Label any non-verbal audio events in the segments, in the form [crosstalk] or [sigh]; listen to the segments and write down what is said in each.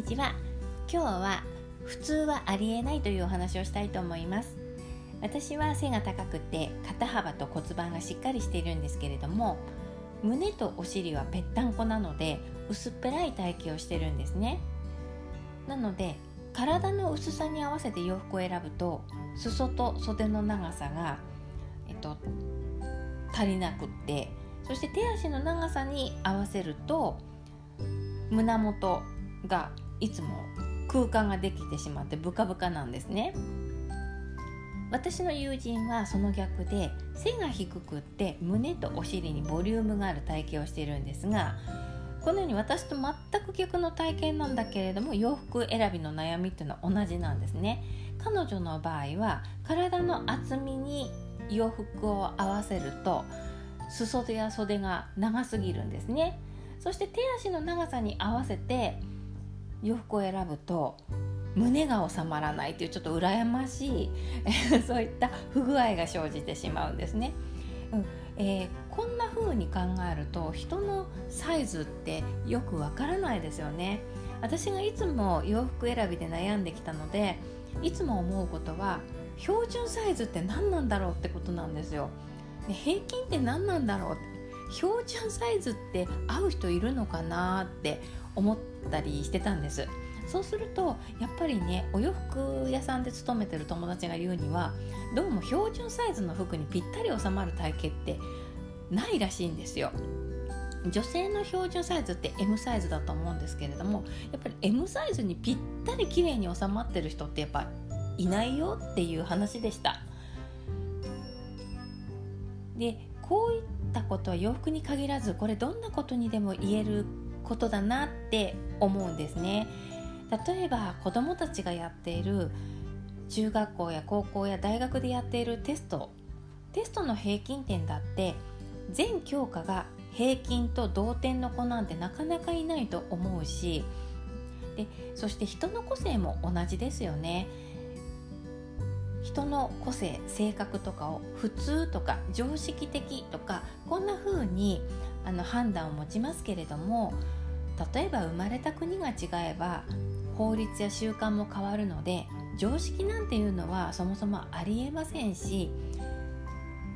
にちは今日は普通はありえないというお話をしたいと思います。私は背が高くて肩幅と骨盤がしっかりしているんですけれども胸とお尻はぺったんこなので薄っぺらい体型をしてるんですね。なので体の薄さに合わせて洋服を選ぶと裾と袖の長さが、えっと、足りなくってそして手足の長さに合わせると胸元がいつも空間ができてしまってブカブカなんですね。私の友人はその逆で背が低くって胸とお尻にボリュームがある体型をしているんですがこのように私と全く逆の体型なんだけれども洋服選びの悩みっていうのは同じなんですね。彼女の場合は体の厚みに洋服を合わせると裾や袖が長すぎるんですね。そして手足の長さに合わせて洋服を選ぶと胸が収まらないというちょっと羨ましい [laughs] そういった不具合が生じてしまうんですね。うんえー、こんな風に考えると人のサイズってよくわからないですよね。私がいつも洋服選びで悩んできたのでいつも思うことは標準サイズって何なんだろうってことなんですよ。平均って何なんだろう標準サイズって合う人いるのかなって思ったりしてたんです。そうするとやっぱりねお洋服屋さんで勤めてる友達が言うにはどうも標準サイズの服にぴったり収まる体型ってないらしいんですよ。女性の標準サイズって M サイズだと思うんですけれどもやっぱり M サイズにぴったり綺麗に収まってる人ってやっぱいないよっていう話でした。でこういったことは洋服に限らずこれどんなことにでも言えることだなって思うんですね。例えば子どもたちがやっている中学校や高校や大学でやっているテスト。テストの平均点だって全教科が平均と同点の子なんてなかなかいないと思うし。でそして人の個性も同じですよね。人の個性性格とかを普通とか常識的とかこんな風にあに判断を持ちますけれども例えば生まれた国が違えば法律や習慣も変わるので常識なんていうのはそもそもありえませんし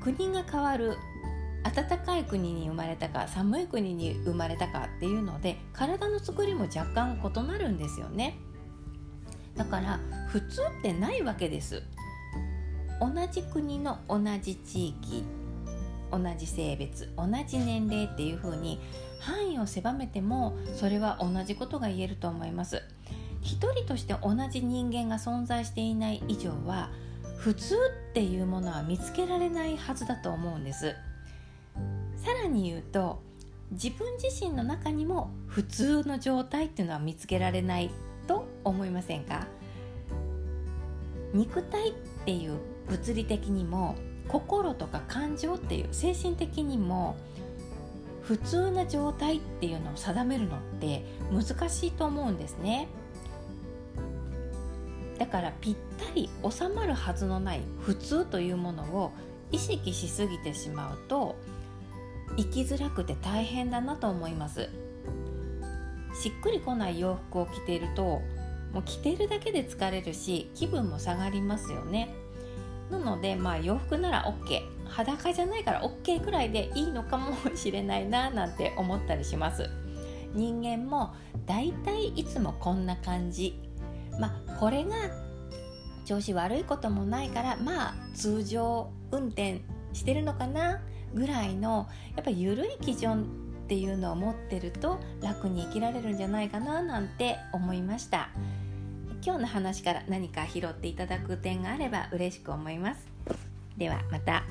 国が変わる暖かい国に生まれたか寒い国に生まれたかっていうので体の作りも若干異なるんですよね。だから普通ってないわけです。同じ国の同じ地域同じ性別同じ年齢っていう風に範囲を狭めてもそれは同じことが言えると思います。一人として同じ人間が存在していない以上は普通っていうものは見つけられないはずだと思うんです。さらに言うと自分自身の中にも普通の状態っていうのは見つけられないと思いませんか？肉体っていう物理的にも心とか感情っていう精神的にも普通な状態っていうのを定めるのって難しいと思うんですね。だからぴったり収まるはずのない普通というものを意識しすぎてしまうと生きづらくて大変だなと思います。しっくりこない洋服を着ているともう着ているだけで疲れるし気分も下がりますよね。なのでまあ洋服なら OK 裸じゃないから OK くらいでいいのかもしれないななんて思ったりします。人間もだいたいいつもこんな感じ。まあこれが調子悪いこともないからまあ通常運転してるのかなぐらいのやっぱ緩い基準っていうのを持ってると楽に生きられるんじゃないかななんて思いました。今日の話から何か拾っていただく点があれば嬉しく思います。ではまた。